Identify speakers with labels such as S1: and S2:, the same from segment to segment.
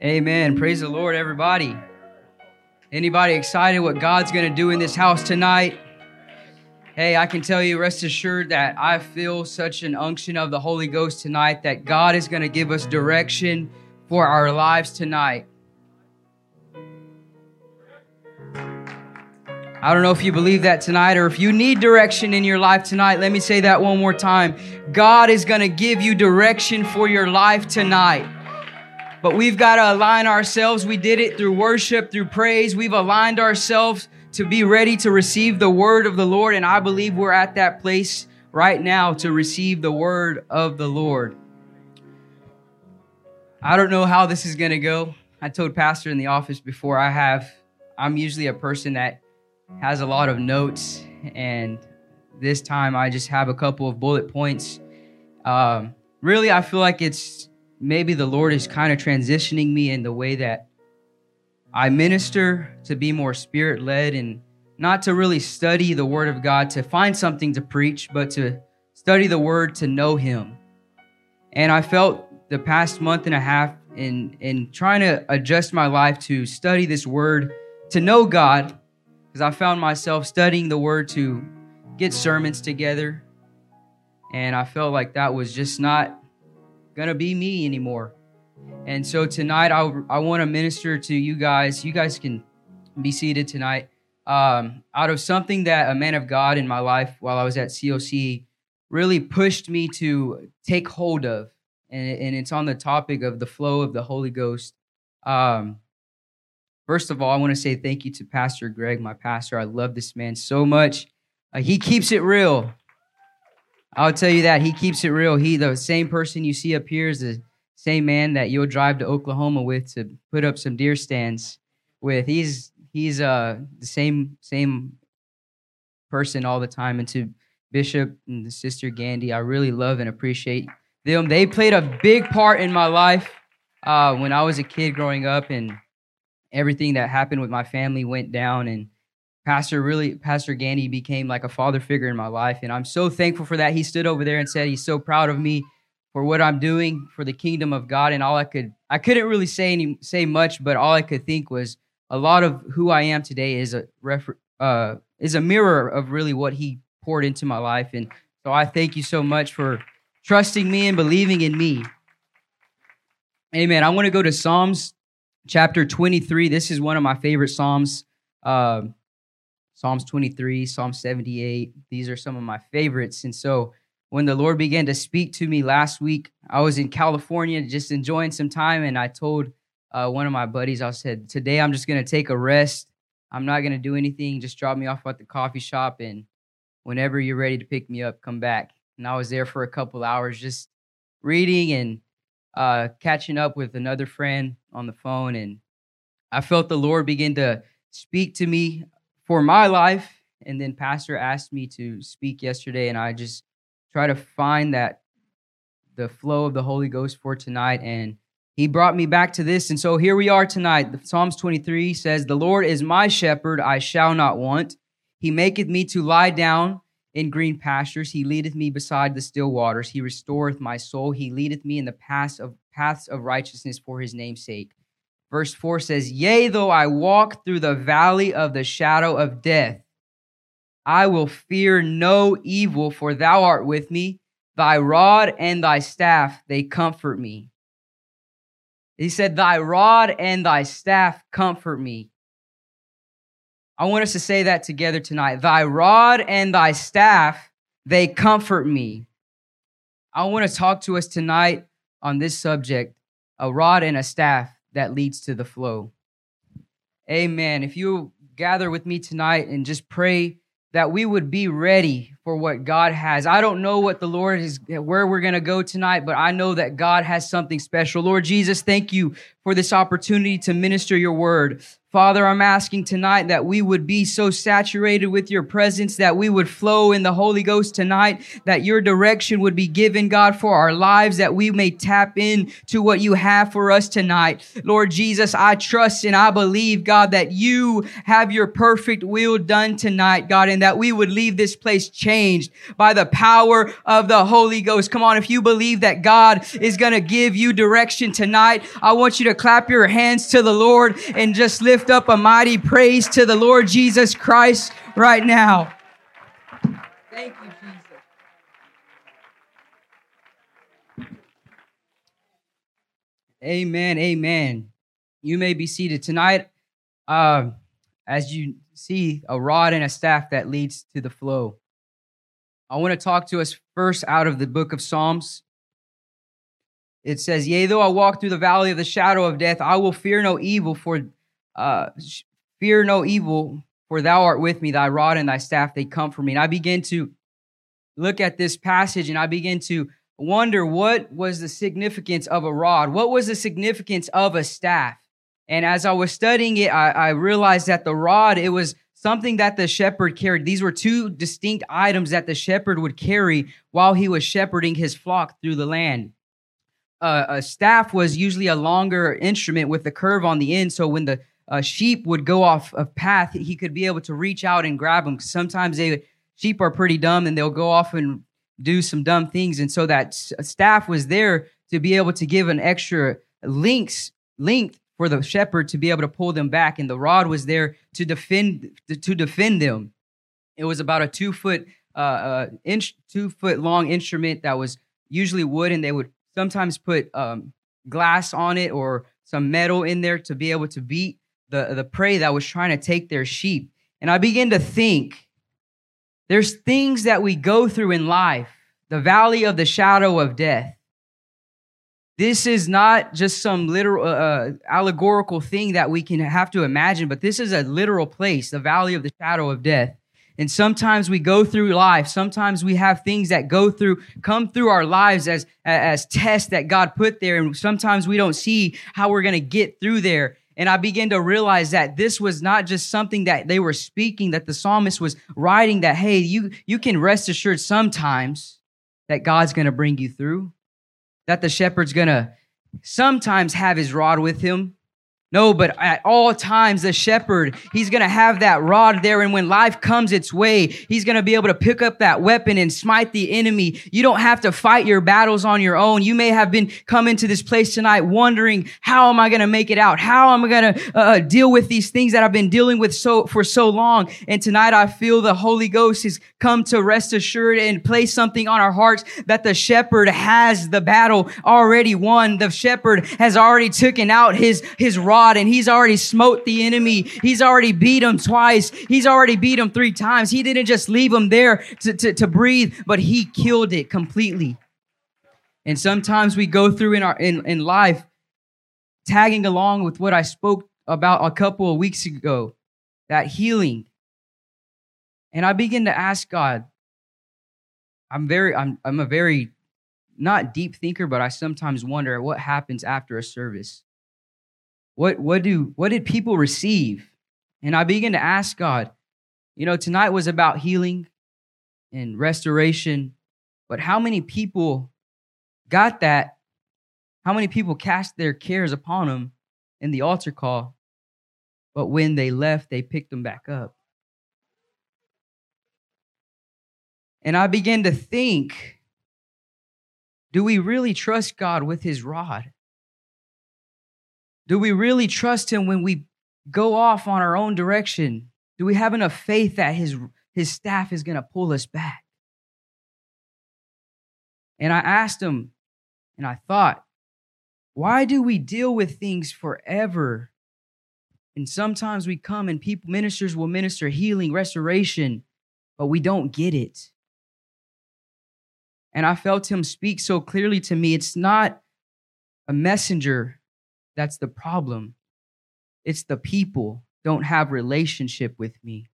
S1: Amen. Praise the Lord, everybody. Anybody excited what God's going to do in this house tonight? Hey, I can tell you, rest assured that I feel such an unction of the Holy Ghost tonight that God is going to give us direction for our lives tonight. I don't know if you believe that tonight or if you need direction in your life tonight. Let me say that one more time. God is going to give you direction for your life tonight. But we've got to align ourselves. We did it through worship, through praise. We've aligned ourselves to be ready to receive the word of the Lord. And I believe we're at that place right now to receive the word of the Lord. I don't know how this is going to go. I told Pastor in the office before I have, I'm usually a person that has a lot of notes, and this time I just have a couple of bullet points. Um, really, I feel like it's maybe the Lord is kind of transitioning me in the way that I minister to be more spirit led and not to really study the Word of God to find something to preach, but to study the Word to know Him. And I felt the past month and a half in, in trying to adjust my life to study this Word, to know God, because I found myself studying the Word to get sermons together. And I felt like that was just not going to be me anymore. And so tonight, I, I want to minister to you guys. You guys can be seated tonight. Um, out of something that a man of God in my life while I was at COC really pushed me to take hold of. And, and it's on the topic of the flow of the Holy Ghost. Um, First of all, I want to say thank you to Pastor Greg, my pastor. I love this man so much. Uh, he keeps it real. I'll tell you that he keeps it real. He, the same person you see up here, is the same man that you'll drive to Oklahoma with to put up some deer stands with. He's he's uh the same same person all the time. And to Bishop and the sister Gandy, I really love and appreciate them. They played a big part in my life uh, when I was a kid growing up, and everything that happened with my family went down and pastor really pastor Gandy became like a father figure in my life and i'm so thankful for that he stood over there and said he's so proud of me for what i'm doing for the kingdom of god and all i could i couldn't really say any say much but all i could think was a lot of who i am today is a refer, uh, is a mirror of really what he poured into my life and so i thank you so much for trusting me and believing in me amen i want to go to psalms chapter 23. This is one of my favorite Psalms. Uh, Psalms 23, Psalm 78. These are some of my favorites. And so when the Lord began to speak to me last week, I was in California just enjoying some time. And I told uh, one of my buddies, I said, Today I'm just going to take a rest. I'm not going to do anything. Just drop me off at the coffee shop. And whenever you're ready to pick me up, come back. And I was there for a couple hours just reading and uh, catching up with another friend on the phone, and I felt the Lord begin to speak to me for my life. And then Pastor asked me to speak yesterday, and I just try to find that the flow of the Holy Ghost for tonight. And he brought me back to this. And so here we are tonight. Psalms 23 says, The Lord is my shepherd, I shall not want. He maketh me to lie down in green pastures. He leadeth me beside the still waters. He restoreth my soul. He leadeth me in the paths of paths of righteousness for his name's sake. Verse 4 says, Yea, though I walk through the valley of the shadow of death, I will fear no evil, for thou art with me. Thy rod and thy staff, they comfort me. He said, Thy rod and thy staff comfort me. I want us to say that together tonight. Thy rod and thy staff, they comfort me. I want to talk to us tonight on this subject a rod and a staff that leads to the flow. Amen. If you gather with me tonight and just pray that we would be ready for what God has. I don't know what the Lord is, where we're going to go tonight, but I know that God has something special. Lord Jesus, thank you for this opportunity to minister your word. Father, I'm asking tonight that we would be so saturated with your presence that we would flow in the Holy Ghost tonight, that your direction would be given, God, for our lives, that we may tap in to what you have for us tonight. Lord Jesus, I trust and I believe, God, that you have your perfect will done tonight, God, and that we would leave this place changed by the power of the Holy Ghost. Come on, if you believe that God is going to give you direction tonight, I want you to clap your hands to the Lord and just lift lift up a mighty praise to the Lord Jesus Christ right now. Thank you, Jesus. Amen. Amen. You may be seated tonight. Uh, as you see, a rod and a staff that leads to the flow. I want to talk to us first out of the book of Psalms. It says, Yea, though I walk through the valley of the shadow of death, I will fear no evil, for uh, fear no evil, for thou art with me, thy rod and thy staff, they comfort me. And I begin to look at this passage and I begin to wonder what was the significance of a rod? What was the significance of a staff? And as I was studying it, I, I realized that the rod, it was something that the shepherd carried. These were two distinct items that the shepherd would carry while he was shepherding his flock through the land. Uh, a staff was usually a longer instrument with a curve on the end. So when the a sheep would go off a path, he could be able to reach out and grab them. Sometimes they sheep are pretty dumb and they'll go off and do some dumb things, and so that staff was there to be able to give an extra links length for the shepherd to be able to pull them back, and the rod was there to defend to defend them. It was about a two foot uh, uh inch two foot long instrument that was usually wood, and they would sometimes put um, glass on it or some metal in there to be able to beat the, the prey that was trying to take their sheep. And I begin to think there's things that we go through in life, the valley of the shadow of death. This is not just some literal, uh, uh, allegorical thing that we can have to imagine, but this is a literal place, the valley of the shadow of death. And sometimes we go through life. Sometimes we have things that go through, come through our lives as, as tests that God put there. And sometimes we don't see how we're going to get through there. And I began to realize that this was not just something that they were speaking, that the psalmist was writing that, hey, you, you can rest assured sometimes that God's going to bring you through, that the shepherd's going to sometimes have his rod with him, no, but at all times, the shepherd, he's going to have that rod there. And when life comes its way, he's going to be able to pick up that weapon and smite the enemy. You don't have to fight your battles on your own. You may have been coming to this place tonight wondering, how am I going to make it out? How am I going to uh, uh, deal with these things that I've been dealing with so, for so long? And tonight I feel the Holy Ghost has come to rest assured and place something on our hearts that the shepherd has the battle already won. The shepherd has already taken out his, his rod and he's already smote the enemy. He's already beat him twice. He's already beat him three times. He didn't just leave him there to, to, to breathe, but he killed it completely. And sometimes we go through in our in, in life tagging along with what I spoke about a couple of weeks ago, that healing. And I begin to ask God, I'm very, I'm, I'm a very not deep thinker, but I sometimes wonder what happens after a service. What what do what did people receive? And I began to ask God, you know, tonight was about healing and restoration, but how many people got that? How many people cast their cares upon him in the altar call, but when they left, they picked them back up? And I began to think, do we really trust God with his rod? Do we really trust him when we go off on our own direction? Do we have enough faith that his, his staff is going to pull us back? And I asked him, and I thought, why do we deal with things forever? And sometimes we come and people, ministers will minister healing, restoration, but we don't get it. And I felt him speak so clearly to me. It's not a messenger that's the problem. It's the people don't have relationship with me.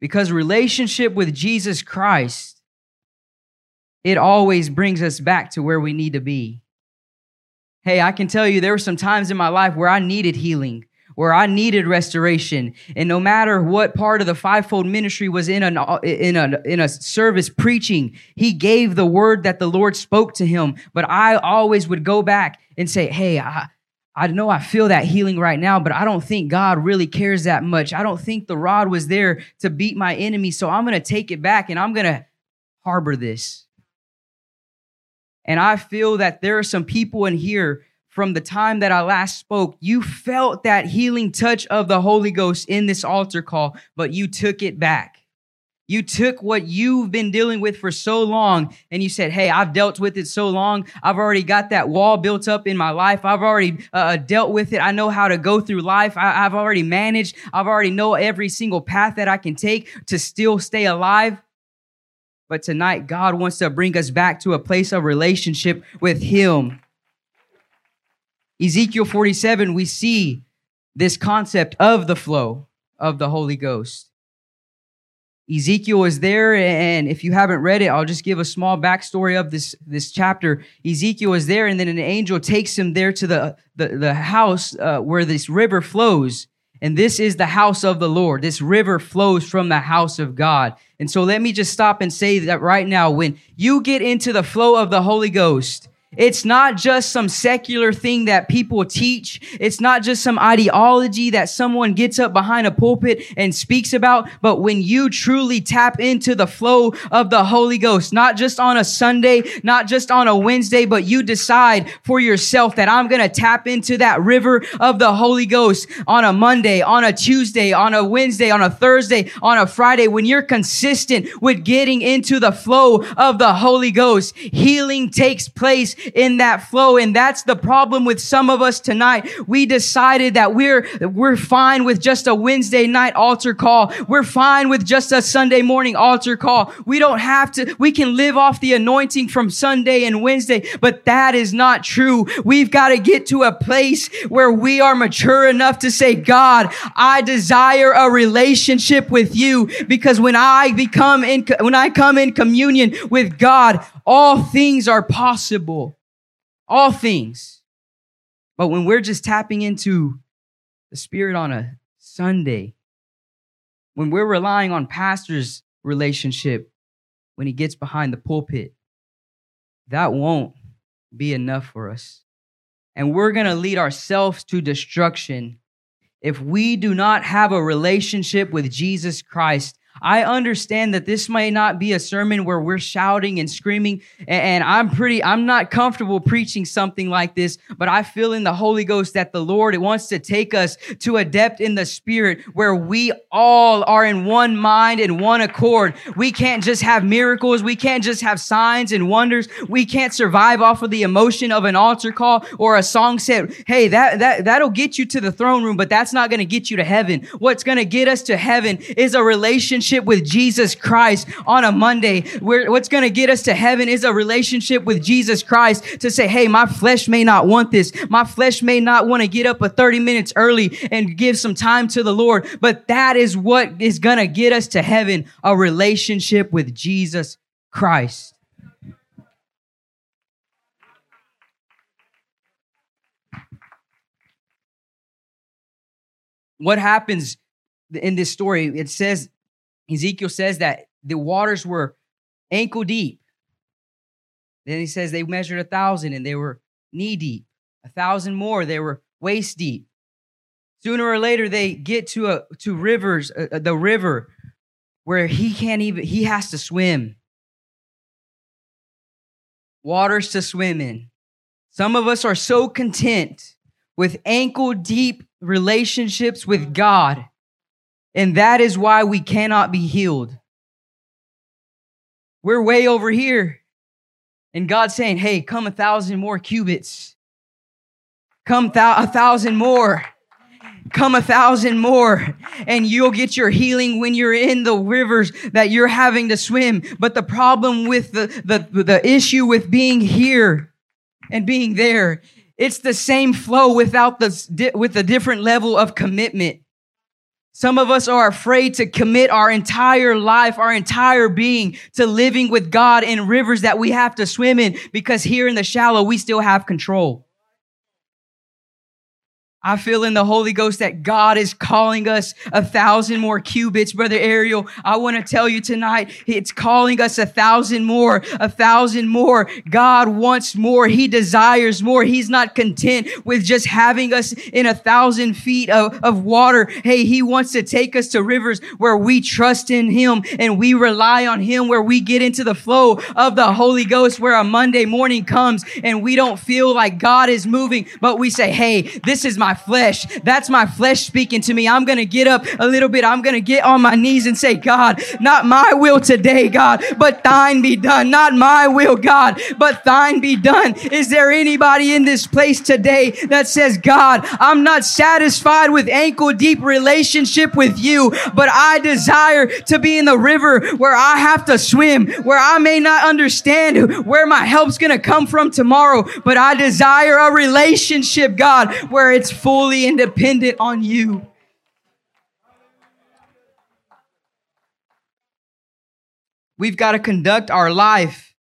S1: Because relationship with Jesus Christ, it always brings us back to where we need to be. Hey, I can tell you there were some times in my life where I needed healing, where I needed restoration. And no matter what part of the fivefold ministry was in a, in a, in a service preaching, he gave the word that the Lord spoke to him. But I always would go back and say, Hey, I, I know I feel that healing right now, but I don't think God really cares that much. I don't think the rod was there to beat my enemy. So I'm going to take it back and I'm going to harbor this. And I feel that there are some people in here from the time that I last spoke, you felt that healing touch of the Holy Ghost in this altar call, but you took it back. You took what you've been dealing with for so long and you said, Hey, I've dealt with it so long. I've already got that wall built up in my life. I've already uh, dealt with it. I know how to go through life. I, have already managed. I've already know every single path that I can take to still stay alive. But tonight, God wants to bring us back to a place of relationship with Him. Ezekiel 47, we see this concept of the flow of the Holy Ghost. Ezekiel is there, and if you haven't read it, I'll just give a small backstory of this, this chapter. Ezekiel is there, and then an angel takes him there to the, the, the house uh, where this river flows. And this is the house of the Lord. This river flows from the house of God. And so let me just stop and say that right now, when you get into the flow of the Holy Ghost, it's not just some secular thing that people teach. It's not just some ideology that someone gets up behind a pulpit and speaks about. But when you truly tap into the flow of the Holy Ghost, not just on a Sunday, not just on a Wednesday, but you decide for yourself that I'm going to tap into that river of the Holy Ghost on a Monday, on a Tuesday, on a Wednesday, on a Thursday, on a Friday. When you're consistent with getting into the flow of the Holy Ghost, healing takes place in that flow. And that's the problem with some of us tonight. We decided that we're, we're fine with just a Wednesday night altar call. We're fine with just a Sunday morning altar call. We don't have to, we can live off the anointing from Sunday and Wednesday, but that is not true. We've got to get to a place where we are mature enough to say, God, I desire a relationship with you because when I become in, when I come in communion with God, all things are possible all things. But when we're just tapping into the Spirit on a Sunday, when we're relying on pastor's relationship when he gets behind the pulpit, that won't be enough for us. And we're going to lead ourselves to destruction if we do not have a relationship with Jesus Christ I understand that this may not be a sermon where we're shouting and screaming, and I'm pretty, I'm not comfortable preaching something like this, but I feel in the Holy Ghost that the Lord wants to take us to a depth in the Spirit where we all are in one mind and one accord. We can't just have miracles. We can't just have signs and wonders. We can't survive off of the emotion of an altar call or a song set. Hey, that, that, that'll get you to the throne room, but that's not going to get you to heaven. What's going to get us to heaven is a relationship relationship with Jesus Christ on a Monday. Where what's going to get us to heaven is a relationship with Jesus Christ to say, Hey, my flesh may not want this. My flesh may not want to get up a 30 minutes early and give some time to the Lord, but that is what is going to get us to heaven, a relationship with Jesus Christ. What happens in this story? It says Ezekiel says that the waters were ankle deep. Then he says they measured a thousand and they were knee deep. A thousand more, they were waist deep. Sooner or later, they get to a to rivers, uh, uh, the river, where he can't even. He has to swim. Waters to swim in. Some of us are so content with ankle deep relationships with God and that is why we cannot be healed. We're way over here. And God's saying, hey, come a thousand more cubits. Come th- a thousand more. Come a thousand more. And you'll get your healing when you're in the rivers that you're having to swim. But the problem with the, the, the issue with being here and being there, it's the same flow without the, with a different level of commitment. Some of us are afraid to commit our entire life, our entire being to living with God in rivers that we have to swim in because here in the shallow, we still have control. I feel in the Holy Ghost that God is calling us a thousand more cubits, Brother Ariel. I want to tell you tonight, it's calling us a thousand more, a thousand more. God wants more. He desires more. He's not content with just having us in a thousand feet of, of water. Hey, He wants to take us to rivers where we trust in Him and we rely on Him, where we get into the flow of the Holy Ghost, where a Monday morning comes and we don't feel like God is moving, but we say, Hey, this is my flesh. That's my flesh speaking to me. I'm going to get up a little bit. I'm going to get on my knees and say, God, not my will today, God, but thine be done. Not my will, God, but thine be done. Is there anybody in this place today that says, God, I'm not satisfied with ankle deep relationship with you, but I desire to be in the river where I have to swim, where I may not understand where my help's going to come from tomorrow, but I desire a relationship, God, where it's fully independent on you. We've got to conduct our life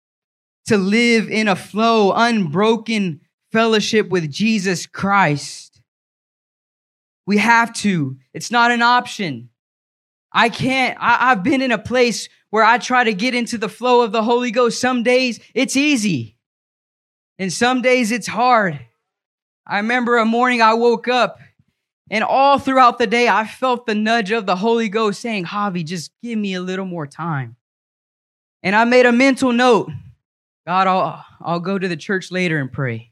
S1: to live in a flow, unbroken fellowship with Jesus Christ. We have to. It's not an option. I can't. I, have been in a place where I try to get into the flow of the Holy Ghost. Some days it's easy, and some days it's hard. I remember a morning I woke up and all throughout the day I felt the nudge of the Holy Ghost saying, Javi, just give me a little more time. And I made a mental note God, I'll, I'll go to the church later and pray.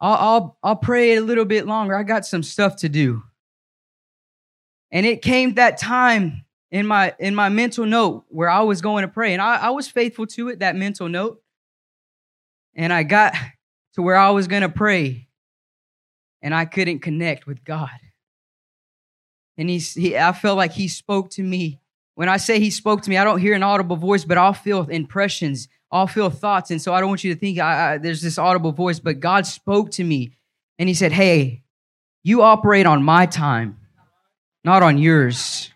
S1: I'll, I'll, I'll pray a little bit longer. I got some stuff to do. And it came that time in my in my mental note where I was going to pray. And I, I was faithful to it, that mental note. And I got to where I was going to pray and I couldn't connect with God. And he, he, I felt like he spoke to me. When I say he spoke to me, I don't hear an audible voice, but I'll feel impressions, I'll feel thoughts. And so I don't want you to think I, I, there's this audible voice, but God spoke to me and he said, Hey, you operate on my time, not on yours.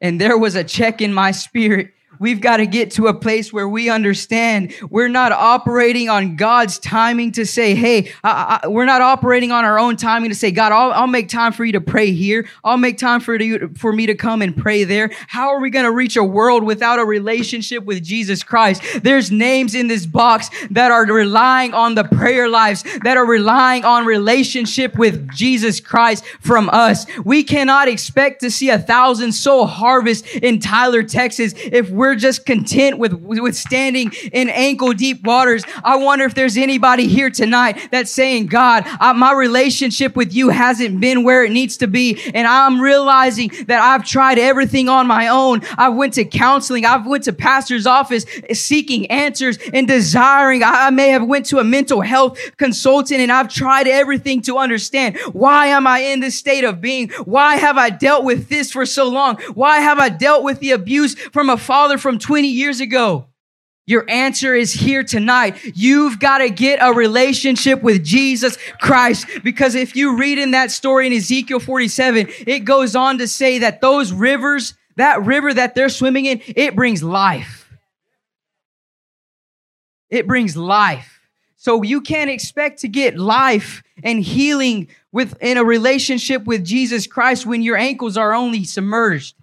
S1: And there was a check in my spirit We've got to get to a place where we understand we're not operating on God's timing to say, hey, I, I, we're not operating on our own timing to say, God, I'll, I'll, make time for you to pray here. I'll make time for, you, for me to come and pray there. How are we going to reach a world without a relationship with Jesus Christ? There's names in this box that are relying on the prayer lives, that are relying on relationship with Jesus Christ from us. We cannot expect to see a thousand soul harvest in Tyler, Texas if we're we're just content with, with standing in ankle deep waters. I wonder if there's anybody here tonight that's saying, God, I, my relationship with you hasn't been where it needs to be. And I'm realizing that I've tried everything on my own. I went to counseling. I've went to pastor's office seeking answers and desiring. I, I may have went to a mental health consultant and I've tried everything to understand why am I in this state of being? Why have I dealt with this for so long? Why have I dealt with the abuse from a father from 20 years ago? Your answer is here tonight. You've got to get a relationship with Jesus Christ because if you read in that story in Ezekiel 47, it goes on to say that those rivers, that river that they're swimming in, it brings life. It brings life. So you can't expect to get life and healing within a relationship with Jesus Christ when your ankles are only submerged.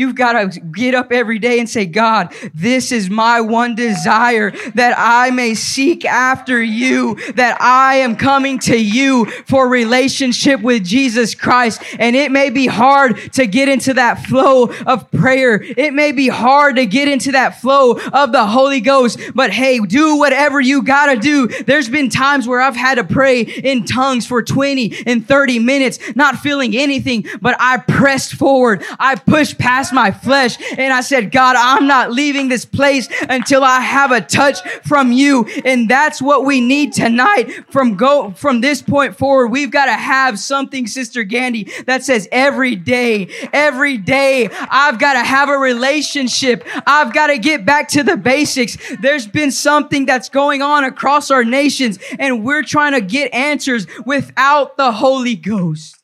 S1: You've got to get up every day and say, God, this is my one desire that I may seek after you, that I am coming to you for relationship with Jesus Christ. And it may be hard to get into that flow of prayer. It may be hard to get into that flow of the Holy Ghost, but hey, do whatever you got to do. There's been times where I've had to pray in tongues for 20 and 30 minutes, not feeling anything, but I pressed forward. I pushed past my flesh and I said, God, I'm not leaving this place until I have a touch from you. And that's what we need tonight from go, from this point forward. We've got to have something, Sister Gandy, that says every day, every day, I've got to have a relationship. I've got to get back to the basics. There's been something that's going on across our nations and we're trying to get answers without the Holy Ghost.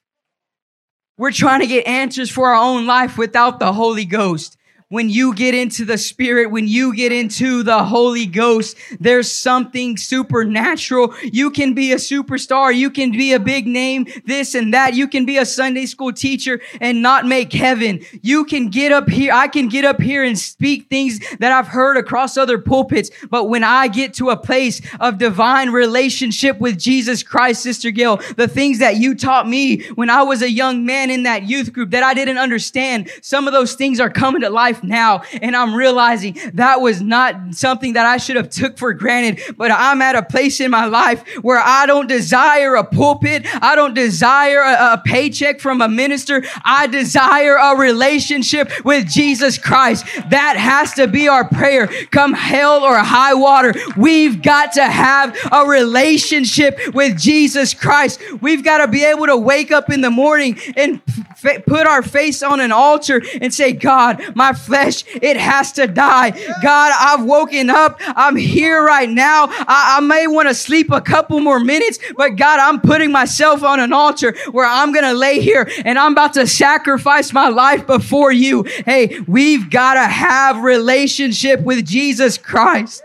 S1: We're trying to get answers for our own life without the Holy Ghost. When you get into the spirit, when you get into the Holy Ghost, there's something supernatural. You can be a superstar. You can be a big name, this and that. You can be a Sunday school teacher and not make heaven. You can get up here. I can get up here and speak things that I've heard across other pulpits. But when I get to a place of divine relationship with Jesus Christ, Sister Gail, the things that you taught me when I was a young man in that youth group that I didn't understand, some of those things are coming to life life now and I'm realizing that was not something that I should have took for granted, but I'm at a place in my life where I don't desire a pulpit. I don't desire a, a paycheck from a minister. I desire a relationship with Jesus Christ. That has to be our prayer. Come hell or high water. We've got to have a relationship with Jesus Christ. We've got to be able to wake up in the morning and f- put our face on an altar and say, God, my flesh, it has to die. God, I've woken up. I'm here right now. I, I may want to sleep a couple more minutes, but God, I'm putting myself on an altar where I'm going to lay here and I'm about to sacrifice my life before you. Hey, we've got to have relationship with Jesus Christ.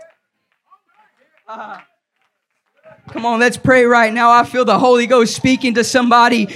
S1: Uh, Come on, let's pray right now. I feel the Holy Ghost speaking to somebody,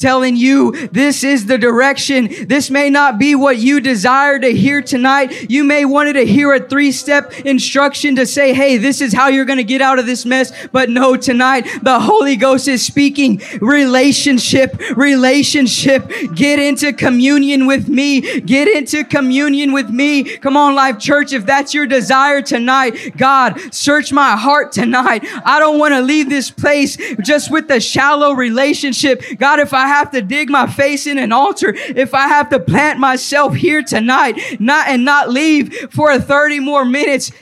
S1: telling you this is the direction. This may not be what you desire to hear tonight. You may wanted to hear a three step instruction to say, Hey, this is how you're going to get out of this mess. But no, tonight the Holy Ghost is speaking relationship, relationship. Get into communion with me. Get into communion with me. Come on, Life Church. If that's your desire tonight, God, search my heart tonight. I don't want want to leave this place just with a shallow relationship. God, if I have to dig my face in an altar, if I have to plant myself here tonight, not and not leave for 30 more minutes,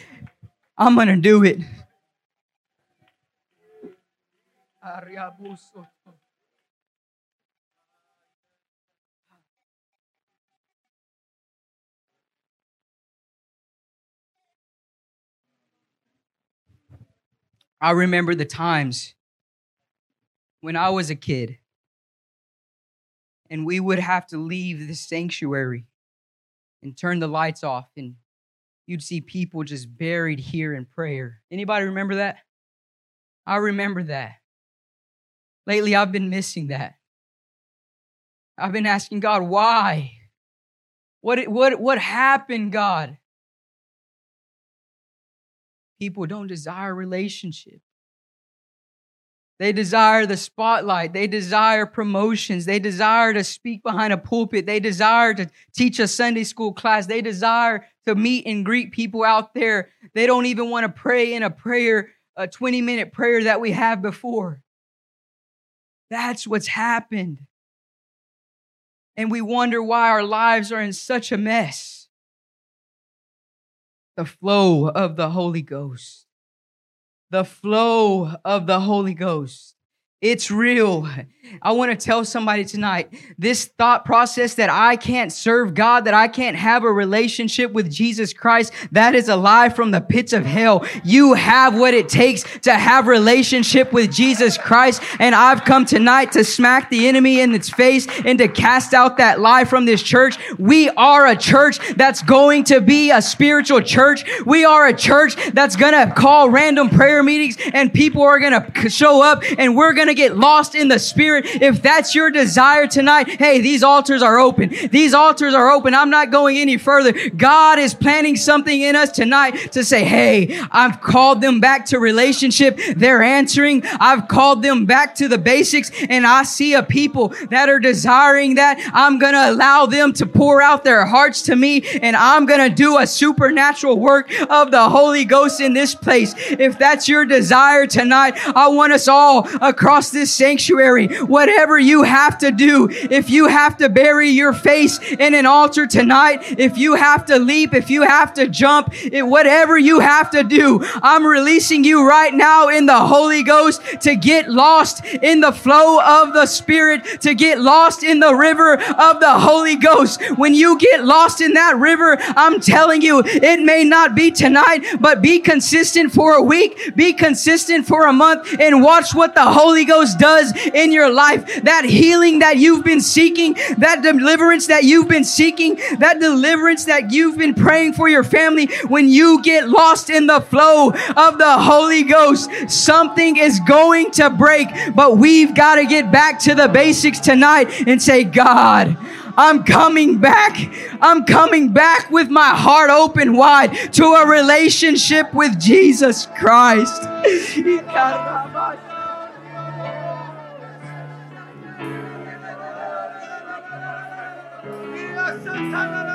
S1: I'm going to do it. I remember the times when I was a kid and we would have to leave the sanctuary and turn the lights off and you'd see people just buried here in prayer. Anybody remember that? I remember that. Lately I've been missing that. I've been asking God, why? What what what happened, God? People don't desire relationship. They desire the spotlight. They desire promotions. They desire to speak behind a pulpit. They desire to teach a Sunday school class. They desire to meet and greet people out there. They don't even want to pray in a prayer, a 20 minute prayer that we have before. That's what's happened. And we wonder why our lives are in such a mess the flow of the Holy Ghost. The flow of the Holy Ghost. It's real. I want to tell somebody tonight this thought process that I can't serve God, that I can't have a relationship with Jesus Christ, that is a lie from the pits of hell. You have what it takes to have relationship with Jesus Christ. And I've come tonight to smack the enemy in its face and to cast out that lie from this church. We are a church that's going to be a spiritual church. We are a church that's going to call random prayer meetings and people are going to show up and we're going to get lost in the spirit. If that's your desire tonight, hey, these altars are open. These altars are open. I'm not going any further. God is planting something in us tonight to say, hey, I've called them back to relationship. They're answering. I've called them back to the basics and I see a people that are desiring that. I'm going to allow them to pour out their hearts to me and I'm going to do a supernatural work of the Holy Ghost in this place. If that's your desire tonight, I want us all across across this sanctuary, whatever you have to do, if you have to bury your face in an altar tonight, if you have to leap, if you have to jump, it, whatever you have to do, I'm releasing you right now in the Holy Ghost to get lost in the flow of the Spirit, to get lost in the river of the Holy Ghost. When you get lost in that river, I'm telling you, it may not be tonight, but be consistent for a week, be consistent for a month, and watch what the Holy Ghost does in your life, that healing that you've been seeking, that deliverance that you've been seeking, that deliverance that you've been praying for your family, when you get lost in the flow of the Holy Ghost, something is going to break. But we've got to get back to the basics tonight and say, God, I'm coming back. I'm coming back with my heart open wide to a relationship with Jesus Christ. Sanana.